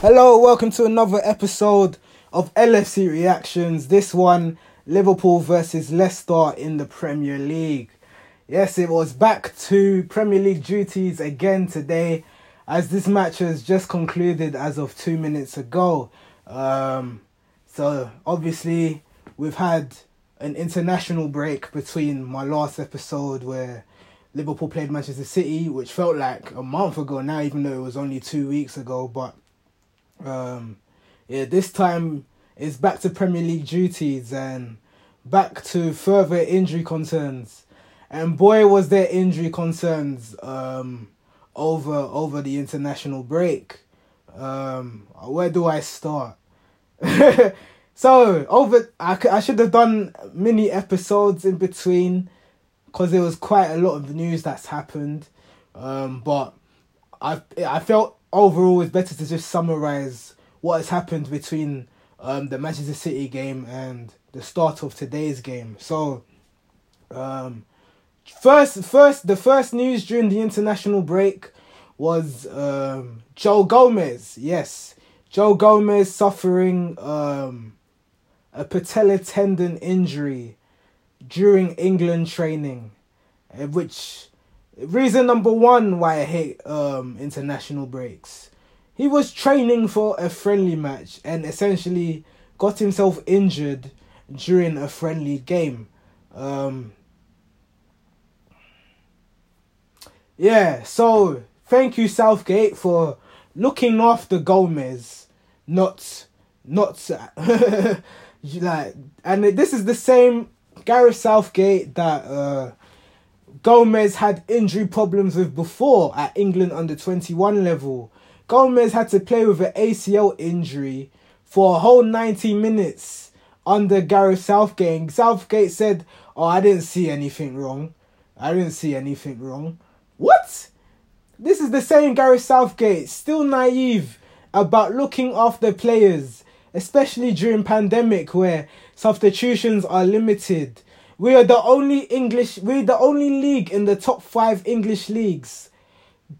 Hello, welcome to another episode of LFC Reactions. This one, Liverpool versus Leicester in the Premier League. Yes, it was back to Premier League duties again today, as this match has just concluded as of two minutes ago. Um, so, obviously, we've had an international break between my last episode where Liverpool played Manchester City, which felt like a month ago now, even though it was only two weeks ago. But um, yeah, this time it's back to Premier League duties and back to further injury concerns. And boy, was there injury concerns um, over over the international break. Um, where do I start? so over, I, I should have done mini episodes in between because there was quite a lot of news that's happened. Um, but I I felt overall it's better to just summarize what has happened between um, the Manchester City game and the start of today's game. So, um, first, first, the first news during the international break was um, Joe Gomez. Yes, Joe Gomez suffering um, a patella tendon injury during England training, eh, which reason number one why I hate um international breaks. He was training for a friendly match and essentially got himself injured during a friendly game. Um Yeah, so thank you Southgate for looking after Gomez, not not like and this is the same Gareth Southgate that uh Gomez had injury problems with before at England under 21 level. Gomez had to play with an ACL injury for a whole 90 minutes under Gareth Southgate. Southgate said, Oh, I didn't see anything wrong. I didn't see anything wrong. What? This is the same Gareth Southgate, still naive about looking after players, especially during pandemic where substitutions are limited we are the only English, we're the only league in the top five English leagues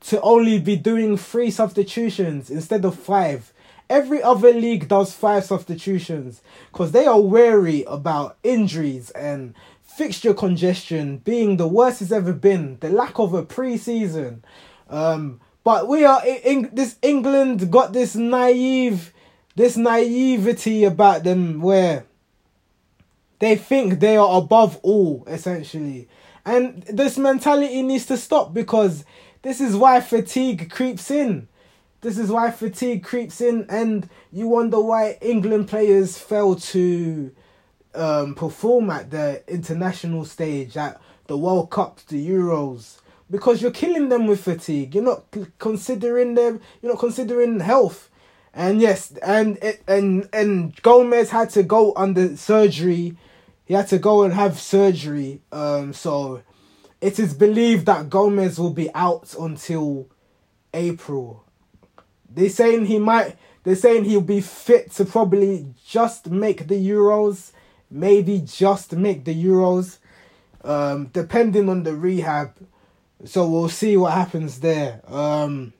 to only be doing three substitutions instead of five. Every other league does five substitutions because they are wary about injuries and fixture congestion being the worst it's ever been. The lack of a pre-season. Um, but we are in this England got this naive, this naivety about them where they think they are above all, essentially. And this mentality needs to stop because this is why fatigue creeps in. This is why fatigue creeps in, and you wonder why England players fail to um, perform at the international stage, at the World Cup, the Euros, because you're killing them with fatigue. You're not considering them. You're not considering health. And yes, and and and Gomez had to go under surgery he had to go and have surgery. Um, so it is believed that Gomez will be out until April. They're saying he might. They're saying he'll be fit to probably just make the Euros, maybe just make the Euros, um, depending on the rehab. So we'll see what happens there. Um,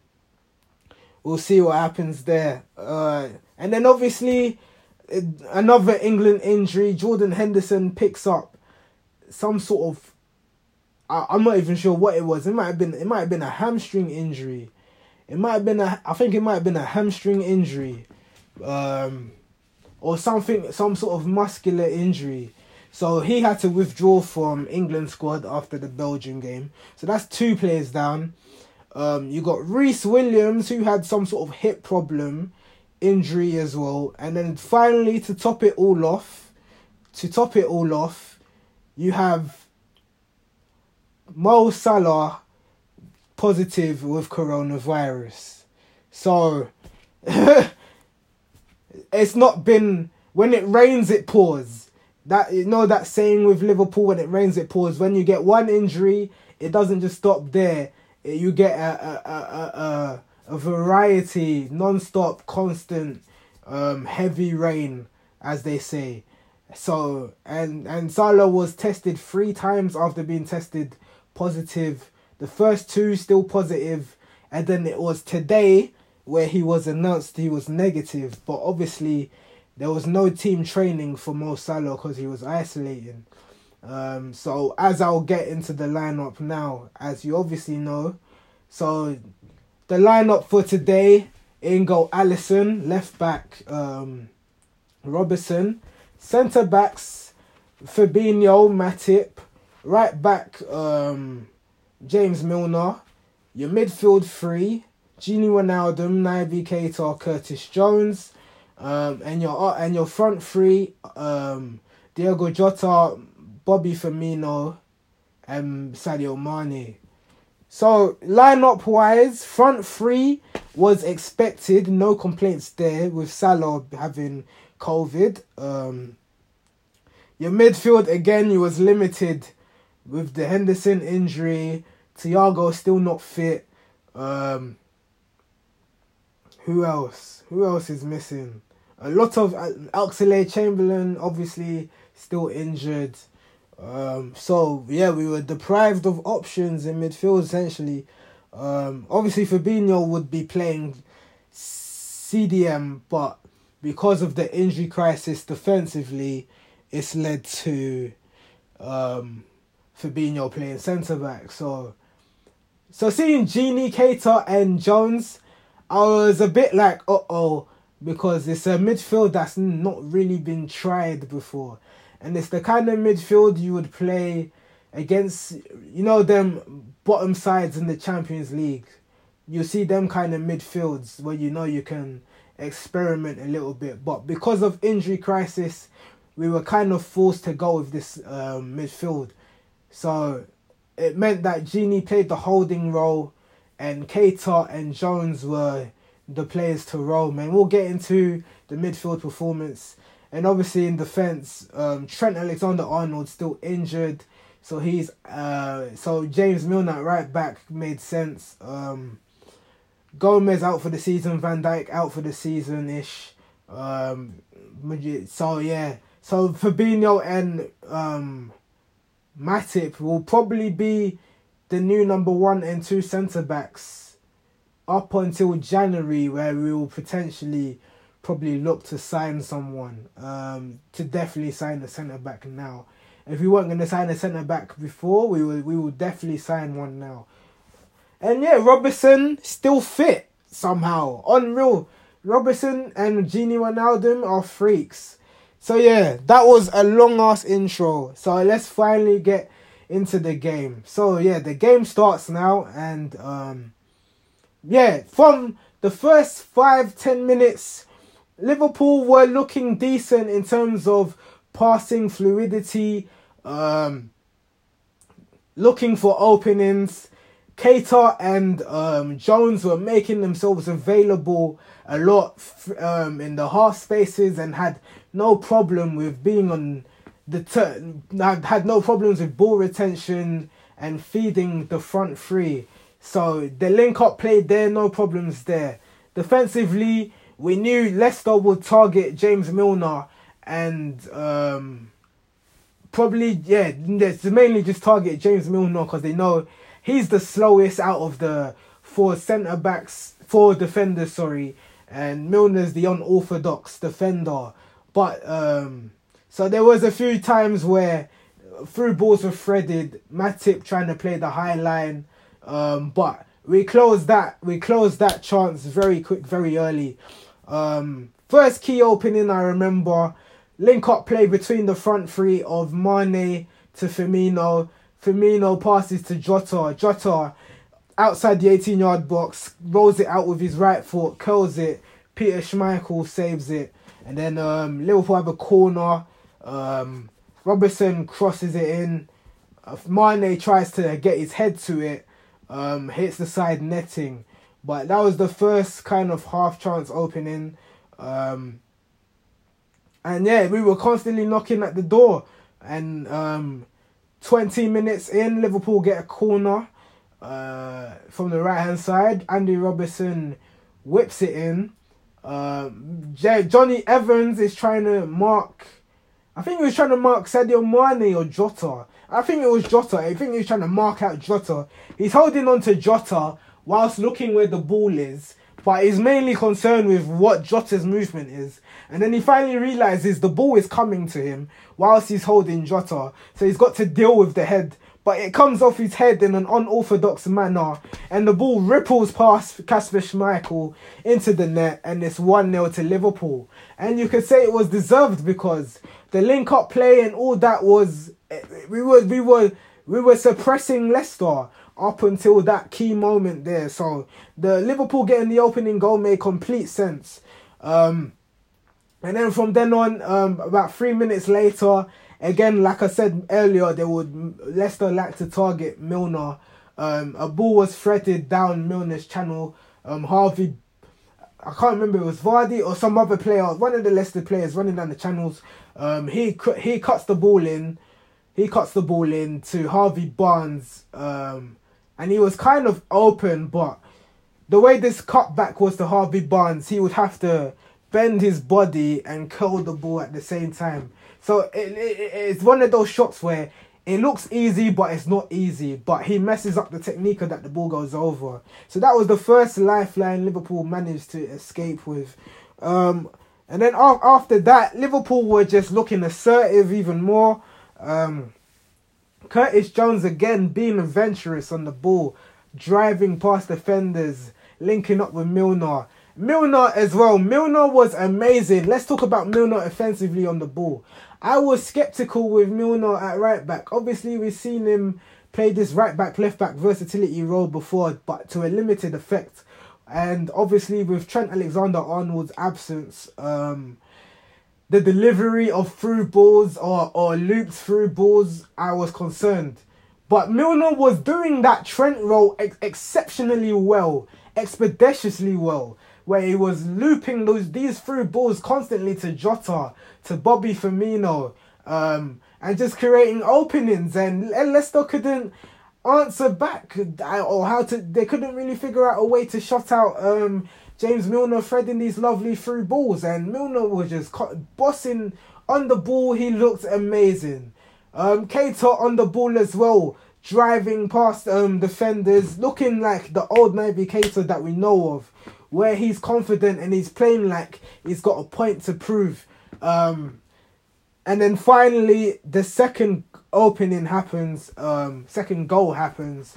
we'll see what happens there. Uh, and then obviously another England injury. Jordan Henderson picks up some sort of. I, I'm not even sure what it was. It might have been. It might have been a hamstring injury. It might have been a. I think it might have been a hamstring injury, um, or something. Some sort of muscular injury. So he had to withdraw from England squad after the Belgian game. So that's two players down. Um, you got Rhys Williams who had some sort of hip problem injury as well. And then finally, to top it all off, to top it all off, you have Mo Salah positive with coronavirus. So it's not been when it rains it pours. That you know that saying with Liverpool when it rains it pours. When you get one injury, it doesn't just stop there. You get a a a, a, a variety, non-stop, constant, um, heavy rain, as they say. So and and Salah was tested three times after being tested positive. The first two still positive, and then it was today where he was announced he was negative, but obviously there was no team training for Mo Salah because he was isolating. Um, so as I'll get into the lineup now, as you obviously know, so the lineup for today: in goal, Alisson, left back, um, Robertson, centre backs, Fabinho, Matip, right back, um, James Milner, your midfield three, Gini Wijnaldum, Naby Keita, Curtis Jones, um, and your and your front three, um, Diogo Jota, Bobby Firmino, and Sadio Mane. So lineup wise, front three was expected. No complaints there with Salah having COVID. Um, your midfield again, you was limited with the Henderson injury. Thiago still not fit. Um, who else? Who else is missing? A lot of uh, Oxlade Chamberlain, obviously still injured. Um, so yeah, we were deprived of options in midfield essentially. Um, obviously Fabinho would be playing CDM, but because of the injury crisis defensively, it's led to um, Fabinho playing centre back. So, so seeing Gini, Keita, and Jones, I was a bit like, uh oh, because it's a midfield that's not really been tried before and it's the kind of midfield you would play against you know them bottom sides in the Champions League. You see them kind of midfields where you know you can experiment a little bit, but because of injury crisis, we were kind of forced to go with this um, midfield. So it meant that Gini played the holding role, and Keita and Jones were the players to roll. Man, we'll get into the midfield performance and obviously in defense, um, Trent Alexander Arnold still injured, so he's uh, so James Milner right back made sense. Um, Gomez out for the season, Van Dijk out for the season ish. Um, so yeah, so Fabinho and um, Matip will probably be the new number one and two centre backs up until January, where we will potentially probably look to sign someone um, to definitely sign a centre back now. If we weren't going to sign a centre back before, we will we will definitely sign one now. And yeah, Robertson still fit somehow. Unreal. Robertson and Gini Wijnaldum are freaks. So yeah, that was a long ass intro. So let's finally get into the game. So yeah, the game starts now and um yeah, from the first five, ten minutes Liverpool were looking decent in terms of passing fluidity, um, looking for openings. Keita and um, Jones were making themselves available a lot um, in the half spaces and had no problem with being on the turn. Had no problems with ball retention and feeding the front three. So the link up played there, no problems there. Defensively, we knew Leicester would target James Milner and um, probably yeah, mainly just target James Milner because they know he's the slowest out of the four centre backs, four defenders. Sorry, and Milner's the unorthodox defender. But um, so there was a few times where through balls were threaded. Matip trying to play the high line, um, but we closed that. We closed that chance very quick, very early. Um, first key opening, I remember link up play between the front three of Mane to Firmino. Firmino passes to Jota. Jota outside the 18 yard box rolls it out with his right foot, curls it. Peter Schmeichel saves it. And then um, Liverpool have a corner. Um, Robertson crosses it in. Uh, Mane tries to get his head to it. Um, hits the side netting. But that was the first kind of half chance opening. Um, and yeah, we were constantly knocking at the door. And um, 20 minutes in, Liverpool get a corner uh, from the right hand side. Andy Robertson whips it in. Um, J- Jonny Evans is trying to mark. I think he was trying to mark Sadio Mane or Jota. I think it was Jota. I think he was trying to mark out Jota. He's holding on to Jota whilst looking where the ball is, but he's mainly concerned with what Jota's movement is. And then he finally realizes the ball is coming to him whilst he's holding Jota. So he's got to deal with the head. But it comes off his head in an unorthodox manner. And the ball ripples past Kasper Schmeichel into the net. And it's 1 0 to Liverpool. And you could say it was deserved because the link up play and all that was. We were, we were, we were suppressing Leicester up until that key moment there. So the Liverpool getting the opening goal made complete sense. Um, and then from then on, um, about three minutes later, again, like I said earlier, they would Leicester like to target Milner. Um, a ball was threaded down Milner's channel. Um, Harvey, I can't remember it was Vardy or some other player, one of the Leicester players running down the channels. Um, he he cuts the ball in, he cuts the ball in to Harvey Barnes. Um, and he was kind of open, but the way this cutback was to Harvey Barnes, he would have to bend his body and curl the ball at the same time. So it, it, it's one of those shots where it looks easy, but it's not easy. But he messes up the technique that the ball goes over. So that was the first lifeline Liverpool managed to escape with. Um, and then after that, Liverpool were just looking assertive even more. Um, Curtis Jones again being adventurous on the ball, driving past defenders, linking up with Milner. Milner as well. Milner was amazing. Let's talk about Milner offensively on the ball. I was skeptical with Milner at right back. Obviously, we've seen him play this right back, left back versatility role before, but to a limited effect. And obviously, with Trent Alexander Arnold's absence, um, the delivery of through balls or, or looped through balls, I was concerned. But Milner was doing that Trent role ex- exceptionally well, expeditiously well where he was looping those these through balls constantly to Jota, to Bobby Firmino, um, and just creating openings. And Leicester couldn't answer back or how to. They couldn't really figure out a way to shut out um, James Milner threading these lovely through balls, and Milner was just bossing on the ball. He looked amazing. Um, Keita on the ball as well, driving past um defenders, looking like the old Naby Keita that we know of where he's confident and he's playing like he's got a point to prove. Um, and then finally, the second opening happens, um, second goal happens.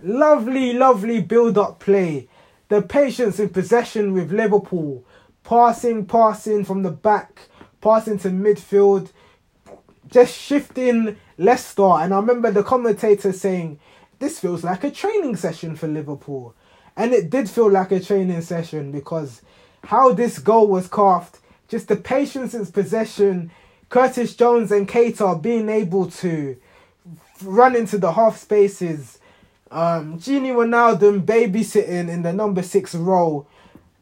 Lovely, lovely build up play. The patience in possession with Liverpool, passing, passing from the back, passing to midfield, just shifting Leicester. And I remember the commentator saying, This feels like a training session for Liverpool. And it did feel like a training session because how this goal was carved, just the patience in possession, Curtis Jones and Keita being able to run into the half spaces, um, Gini Wijnaldum babysitting in the number six role,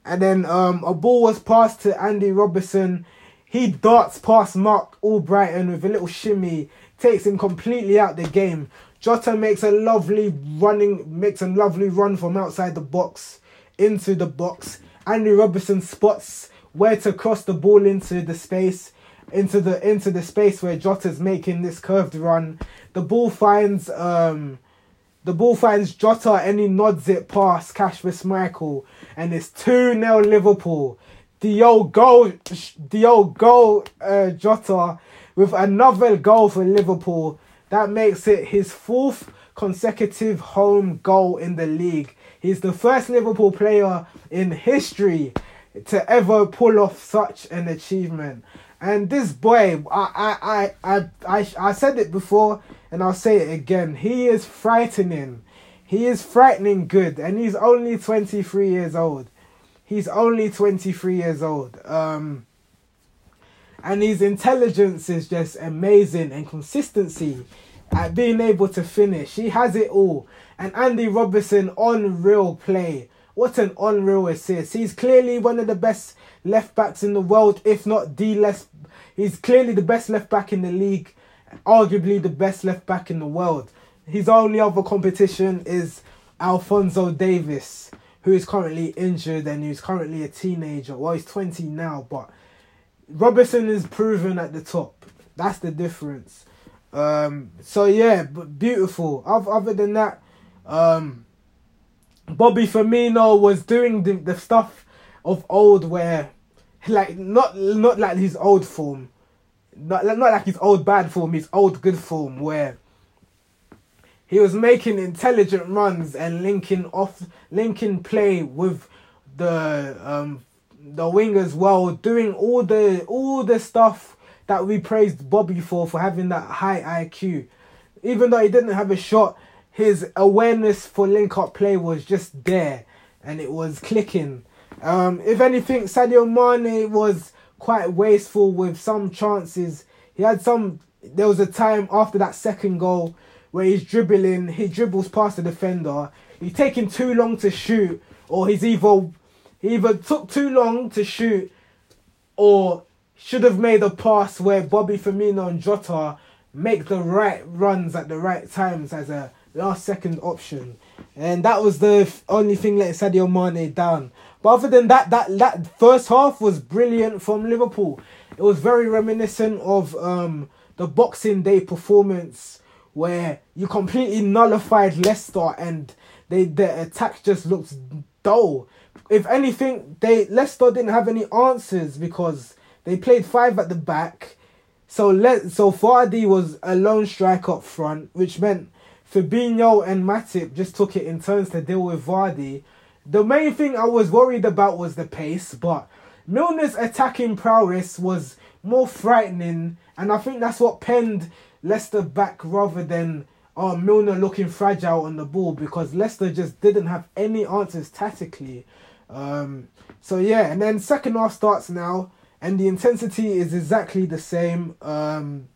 and then um, a ball was passed to Andy Robertson. He darts past Marc Albrighton with a little shimmy, takes him completely out the game. Jota makes a lovely running, makes a lovely run from outside the box into the box. Andy Robertson spots where to cross the ball into the space, into the into the space where Jota's making this curved run. The ball finds um, the ball finds Jota and he nods it past Kasper Schmeichel. and it's two 0 Liverpool. The old goal, old goal, uh, Jota with another goal for Liverpool that makes it his fourth consecutive home goal in the league. He's the first Liverpool player in history to ever pull off such an achievement. And this boy, I, I, I, I, I said it before and I'll say it again. He is frightening. He is frightening good, and he's only 23 years old. He's only 23 years old. Um, and his intelligence is just amazing and consistency at being able to finish. He has it all. And Andy Robertson, unreal play. What an unreal assist. He's clearly one of the best left backs in the world, if not the less. He's clearly the best left back in the league, arguably the best left back in the world. His only other competition is Alphonso Davies, who is currently injured and who's currently a teenager. Well, he's 20 now, but Robertson is proven at the top. That's the difference. Um, so yeah, but beautiful. Other, other than that, um, Bobby Firmino was doing the, the stuff of old where like not not like his old form. Not, not like his old bad form, his old good form where he was making intelligent runs and linking off linking play with the um the wing as well, doing all the all the stuff that we praised Bobby for for having that high IQ. Even though he didn't have a shot, his awareness for link up play was just there and it was clicking. Um, if anything, Sadio Mane was quite wasteful with some chances. He had some. There was a time after that second goal where he's dribbling, he dribbles past the defender. He's taking too long to shoot, or he's either he either took too long to shoot, or should have made a pass where Bobby Firmino and Jota make the right runs at the right times as a last second option. And that was the only thing letting Sadio Mane down. But other than that, that that first half was brilliant from Liverpool. It was very reminiscent of um, the Boxing Day performance where you completely nullified Leicester and they the attack just looked dull. If anything, they Leicester didn't have any answers because they played five at the back. So let so Vardy was a lone strike up front, which meant Fabinho and Matip just took it in turns to deal with Vardy. The main thing I was worried about was the pace, but Milner's attacking prowess was more frightening, and I think that's what penned Leicester back rather than oh, Milner looking fragile on the ball because Leicester just didn't have any answers tactically. Um, so yeah, and then second half starts now, and the intensity is exactly the same. Um,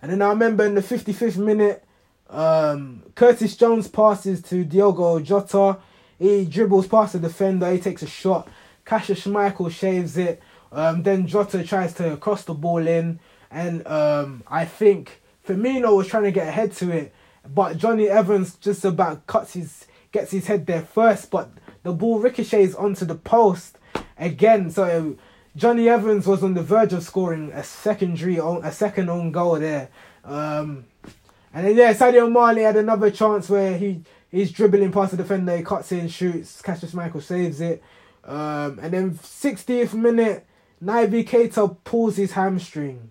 and then I remember in the 55th minute, um, Curtis Jones passes to Diogo Jota. He dribbles past the defender. He takes a shot. Kasper Schmeichel shaves it. Um, then Jota tries to cross the ball in, and um, I think Firmino was trying to get ahead to it, but Jonny Evans just about cuts his gets his head there first, but the ball ricochets onto the post again. So Jonny Evans was on the verge of scoring a secondary, on a second own goal there. Um, and then yeah, Sadio Mane had another chance where he he's dribbling past the defender, he cuts in, shoots, Kasper Schmeichel saves it. Um, and then 60th minute, Naby Keita pulls his hamstring.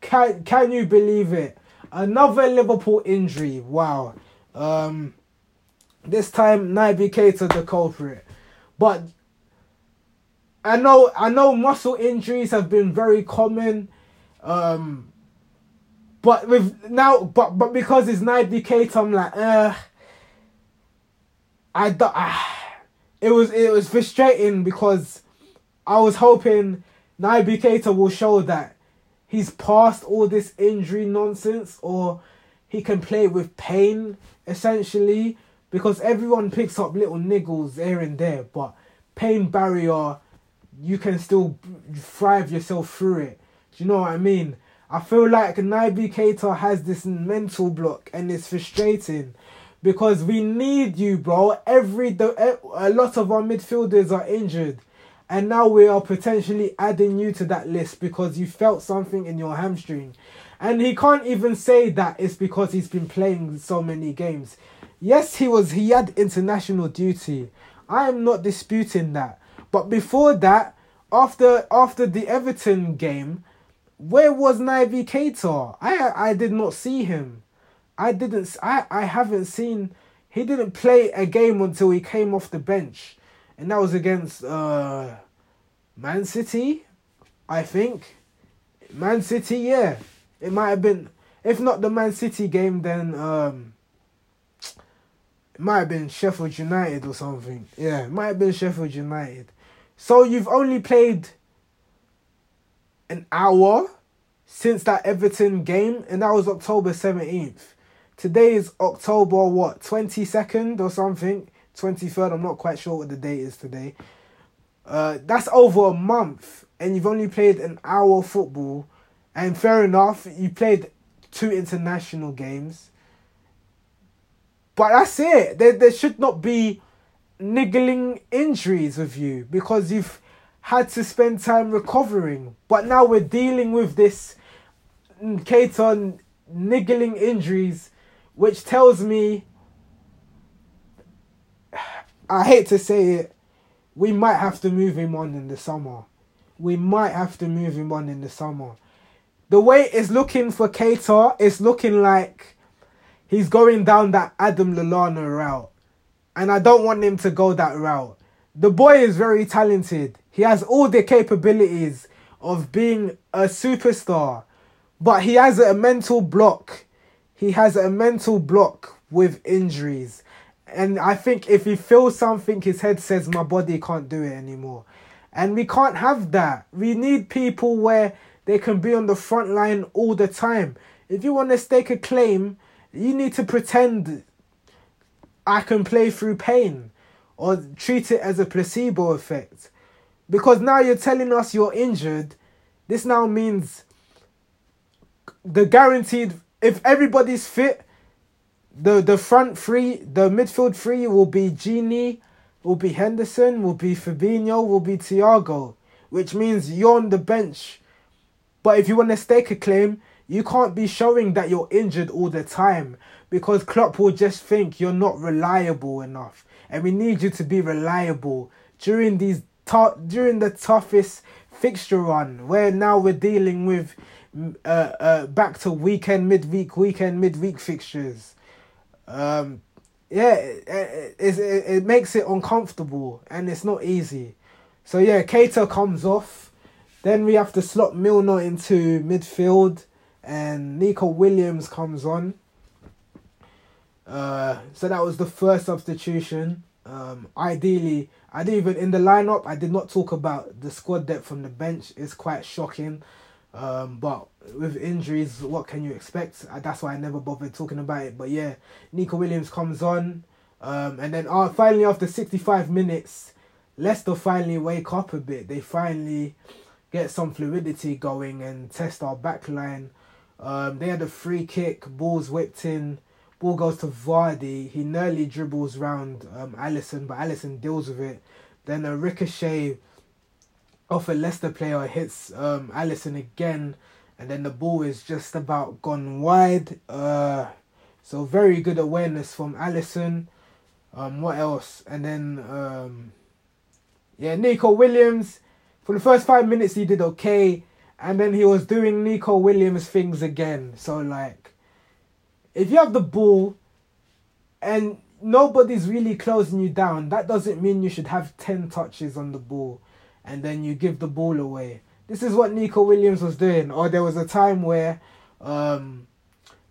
Can can you believe it? Another Liverpool injury. Wow. Um, this time Naby Keita the culprit. But I know I know muscle injuries have been very common. Um, but with now, but but because it's Naby Keita, I'm like, uh, I don't. Uh, it was it was frustrating because I was hoping Naby Keita will show that he's past all this injury nonsense or he can play with pain essentially because everyone picks up little niggles here and there but pain barrier you can still thrive yourself through it do you know what i mean I feel like Naby Keita has this mental block and it's frustrating because we need you, bro. Every the a lot of our midfielders are injured, and now we are potentially adding you to that list because you felt something in your hamstring, and he can't even say that it's because he's been playing so many games. Yes, he was. He had international duty. I am not disputing that, but before that, after after the Everton game where was Naby Keita? I I did not see him. I didn't. I I haven't seen. He didn't play a game until he came off the bench, and that was against uh, Man City, I think. Man City, yeah, it might have been. If not the Man City game, then um, it might have been Sheffield United or something. Yeah, it might have been Sheffield United. So you've only played an hour since that Everton game, and that was October 17th. Today is October, what, 22nd or something? 23rd, I'm not quite sure what the date is today. Uh, that's over a month, and you've only played an hour of football. And fair enough, you played two international games. But that's it. There, there should not be niggling injuries with you because you've had to spend time recovering. But now we're dealing with this Keita niggling injuries, which tells me I hate to say it, we might have to move him on in the summer. We might have to move him on in the summer. The way it's looking for Keita, it's looking like he's going down that Adam Lallana route. And I don't want him to go that route. The boy is very talented. He has all the capabilities of being a superstar. But he has a mental block. He has a mental block with injuries. And I think if he feels something, his head says, My body can't do it anymore. And we can't have that. We need people where they can be on the front line all the time. If you want to stake a claim, you need to pretend I can play through pain or treat it as a placebo effect. Because now you're telling us you're injured. This now means the guaranteed if everybody's fit, the the front three, the midfield three will be Gini, will be Henderson, will be Fabinho, will be Thiago, which means you're on the bench. But if you want to stake a claim, you can't be showing that you're injured all the time because Klopp will just think you're not reliable enough, and we need you to be reliable during these t- during the toughest fixture run where now we're dealing with uh, uh, back to weekend, midweek, weekend, midweek fixtures. Um, yeah, it, it, it, it makes it uncomfortable and it's not easy. So yeah, Keita comes off. Then we have to slot Milner into midfield and Neco Williams comes on. Uh, so that was the first substitution. Um, ideally, I didn't even in the lineup. I did not talk about the squad depth from the bench. It's quite shocking. Um, but with injuries, what can you expect? Uh, that's why I never bothered talking about it. But yeah, Neco Williams comes on, um, and then uh, finally after sixty five minutes, Leicester finally wake up a bit. They finally get some fluidity going and test our back line. Um, they had a free kick, balls whipped in, ball goes to Vardy. He nearly dribbles round um, Alisson, but Alisson deals with it. Then a ricochet off a Leicester player hits um Alisson again, and then the ball is just about gone wide. Uh, so very good awareness from Alisson. Um, what else? And then um, yeah, Neco Williams. For the first five minutes, he did okay, and then he was doing Neco Williams things again. So like, if you have the ball, and nobody's really closing you down, that doesn't mean you should have ten touches on the ball and then you give the ball away. This is what Neco Williams was doing. Or there was a time where um,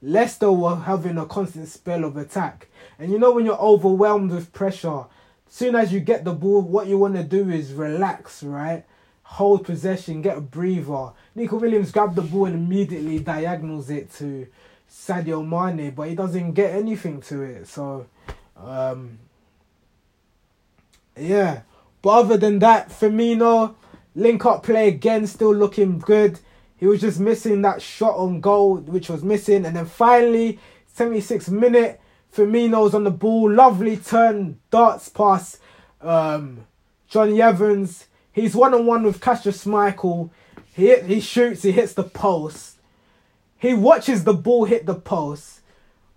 Leicester were having a constant spell of attack. And you know when you're overwhelmed with pressure, soon as you get the ball, what you want to do is relax, right? Hold possession, get a breather. Neco Williams grabbed the ball and immediately diagonals it to Sadio Mane, but he doesn't get anything to it. So, um, yeah. But other than that, Firmino, link up play again, still looking good. He was just missing that shot on goal, which was missing. And then finally, 76 minute, Firmino's on the ball. Lovely turn, darts past um, Evans. He's one on one with Kasper Schmeichel. He, he shoots, he hits the post. He watches the ball hit the post,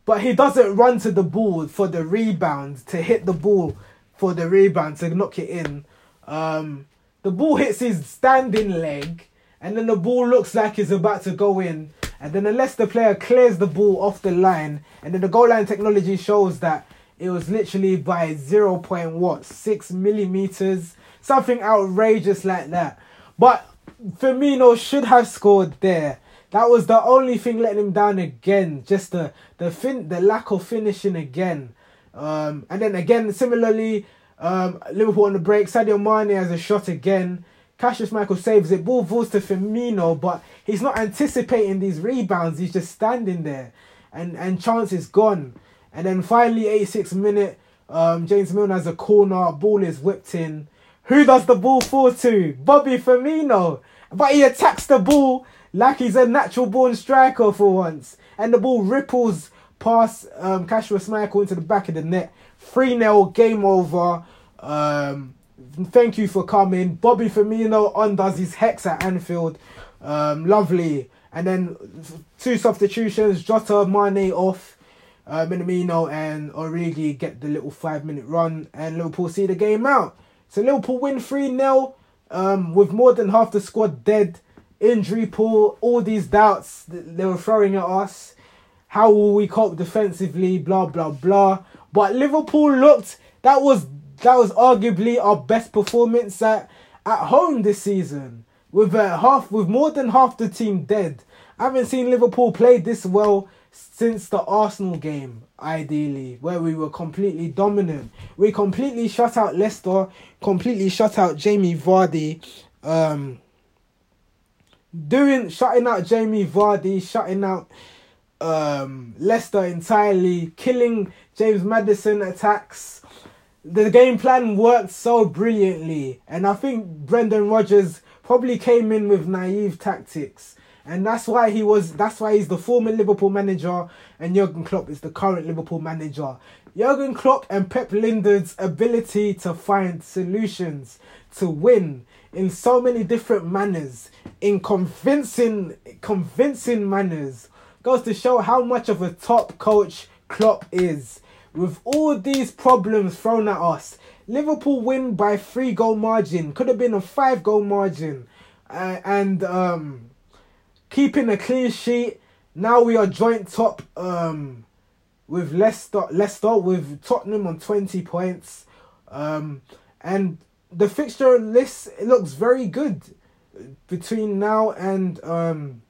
but he doesn't run to the ball for the rebound to hit the ball for the rebound to knock it in. Um, the ball hits his standing leg, and then the ball looks like it's about to go in. And then unless the player clears the ball off the line, and then the goal line technology shows that it was literally by 0. Point what 6 millimeters, something outrageous like that. But Firmino should have scored there. That was the only thing letting him down again. Just the the fin the lack of finishing again. Um, and then again, similarly, um, Liverpool on the break. Sadio Mane has a shot again. Kasper Schmeichel saves it. Ball falls to Firmino, but he's not anticipating these rebounds. He's just standing there, and and chance is gone. And then finally, 86 minute, um, James Milner has a corner. Ball is whipped in. Who does the ball fall to? Bobby Firmino. But he attacks the ball like he's a natural born striker for once, and the ball ripples pass um, Kasper Schmeichel into the back of the net. 3 0, game over. Um, thank you for coming. Bobby Firmino undoes his hex at Anfield. Um, lovely. And then two substitutions Jota, Mane off. uh, Minamino and Origi get the little five minute run, and Liverpool see the game out. So Liverpool win 3 0 um, with more than half the squad dead, injury pool, all these doubts they were throwing at us. How will we cope defensively? Blah blah blah. But Liverpool looked that was that was arguably our best performance at at home this season. With uh, half with more than half the team dead. I haven't seen Liverpool play this well since the Arsenal game, ideally, where we were completely dominant. We completely shut out Leicester, completely shut out Jamie Vardy, um, doing shutting out Jamie Vardy, shutting out um, Leicester entirely, killing James Maddison attacks. The game plan worked so brilliantly, and I think Brendan Rodgers probably came in with naive tactics and that's why he was. That's why he's the former Liverpool manager, and Jurgen Klopp is the current Liverpool manager. Jurgen Klopp and Pep Lijnders' ability to find solutions to win in so many different manners, in convincing, convincing manners, goes to show how much of a top coach Klopp is. With all these problems thrown at us, Liverpool win by three goal margin. Could have been a five goal margin, uh, and um keeping a clean sheet. Now we are joint top um, with Leicester, Leicester with Tottenham on 20 points. Um, and the fixture list looks very good between now and um,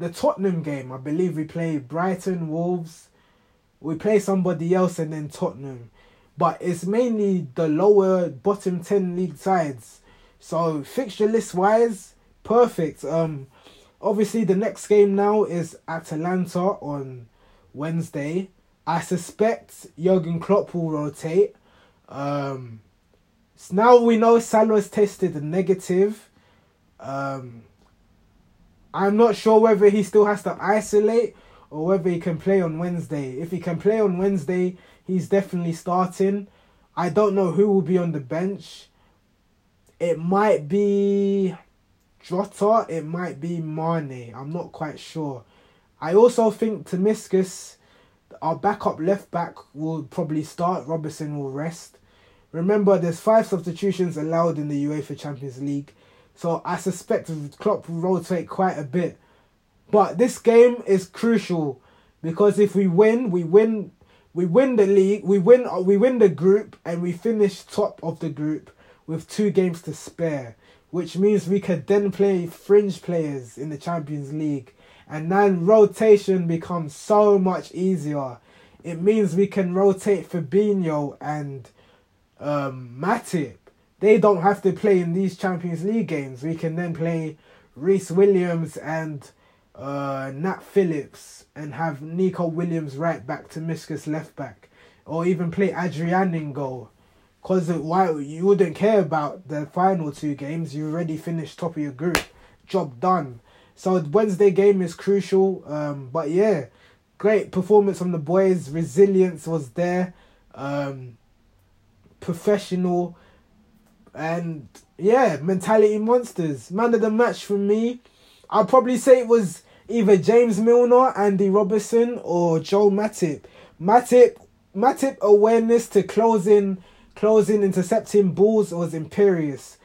the Tottenham game. I believe we play Brighton, Wolves. We play somebody else and then Tottenham. But it's mainly the lower bottom 10 league sides. So fixture list wise, perfect. Um, obviously the next game now is Atalanta on Wednesday. I suspect Jurgen Klopp will rotate. Um, so now we know Salah's tested negative. Um, I'm not sure whether he still has to isolate or whether he can play on Wednesday. If he can play on Wednesday, he's definitely starting. I don't know who will be on the bench. It might be Jota, it might be Mane. I'm not quite sure. I also think Tsimikas, our backup left back, will probably start. Robertson will rest. Remember, there's five substitutions allowed in the UEFA Champions League, so I suspect Klopp will rotate quite a bit. But this game is crucial because if we win, we win, we win the league, we win, we win the group, and we finish top of the group with two games to spare which means we could then play fringe players in the Champions League. And then rotation becomes so much easier. It means we can rotate Fabinho and um, Matip. They don't have to play in these Champions League games. We can then play Rhys Williams and uh, Nat Phillips and have Neco Williams right back Tsimikas left back. Or even play Adrian in goal. Because why you wouldn't care about the final two games? You already finished top of your group. Job done. So Wednesday game is crucial. Um, but yeah, great performance from the boys. Resilience was there. Um, professional. And yeah, mentality monsters. Man of the match for me. I'd probably say it was either James Milner, Andy Robertson, or Joe Matip. Matip, Matip awareness to closing Closing, intercepting balls was imperious.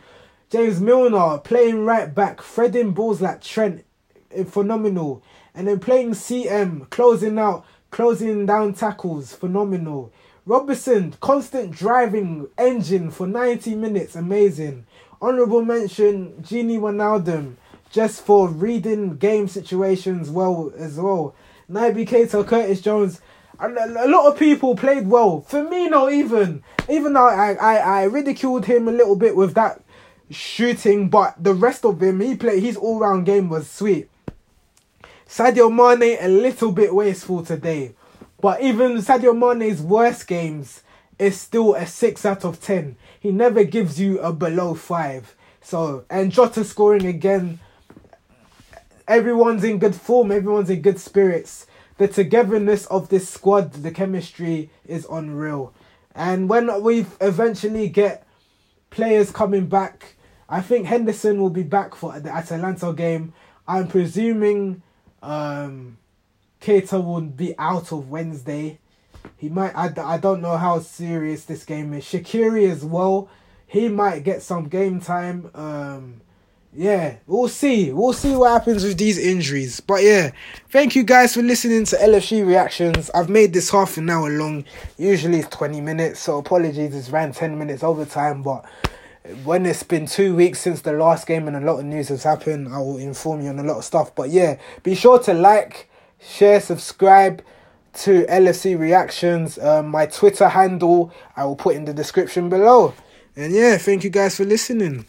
James Milner playing right back, threading balls like Trent, eh, phenomenal. And then playing CM, closing out, closing down tackles, phenomenal. Robertson, constant driving engine for 90 minutes, amazing. Honourable mention, Gini Wijnaldum, just for reading game situations well as well. Naby Keita, Curtis Jones, a lot of people played well. Firmino even, even though I, I, I ridiculed him a little bit with that shooting, but the rest of him, he played. His all round game was sweet. Sadio Mane a little bit wasteful today, but even Sadio Mane's worst games is still a six out of ten. He never gives you a below five. So and Jota scoring again. Everyone's in good form. Everyone's in good spirits the togetherness of this squad, the chemistry is unreal. And when we eventually get players coming back, I think Henderson will be back for the Atalanta game. I'm presuming um, Keita will be out of Wednesday. He might. I, I don't know how serious this game is. Shaqiri as well. He might get some game time. Um, yeah, we'll see. We'll see what happens with these injuries. But yeah, thank you guys for listening to LFC reactions. I've made this half an hour long. Usually it's 20 minutes, so apologies, it's ran 10 minutes over time. But when it's been two weeks since the last game and a lot of news has happened, I will inform you on a lot of stuff. But yeah, be sure to like, share, subscribe to LFC reactions. Um, my Twitter handle I will put in the description below. And yeah, thank you guys for listening.